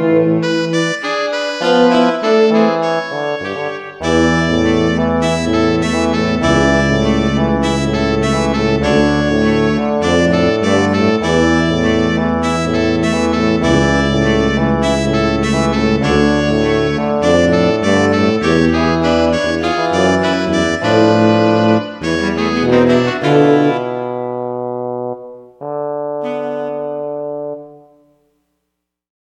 Música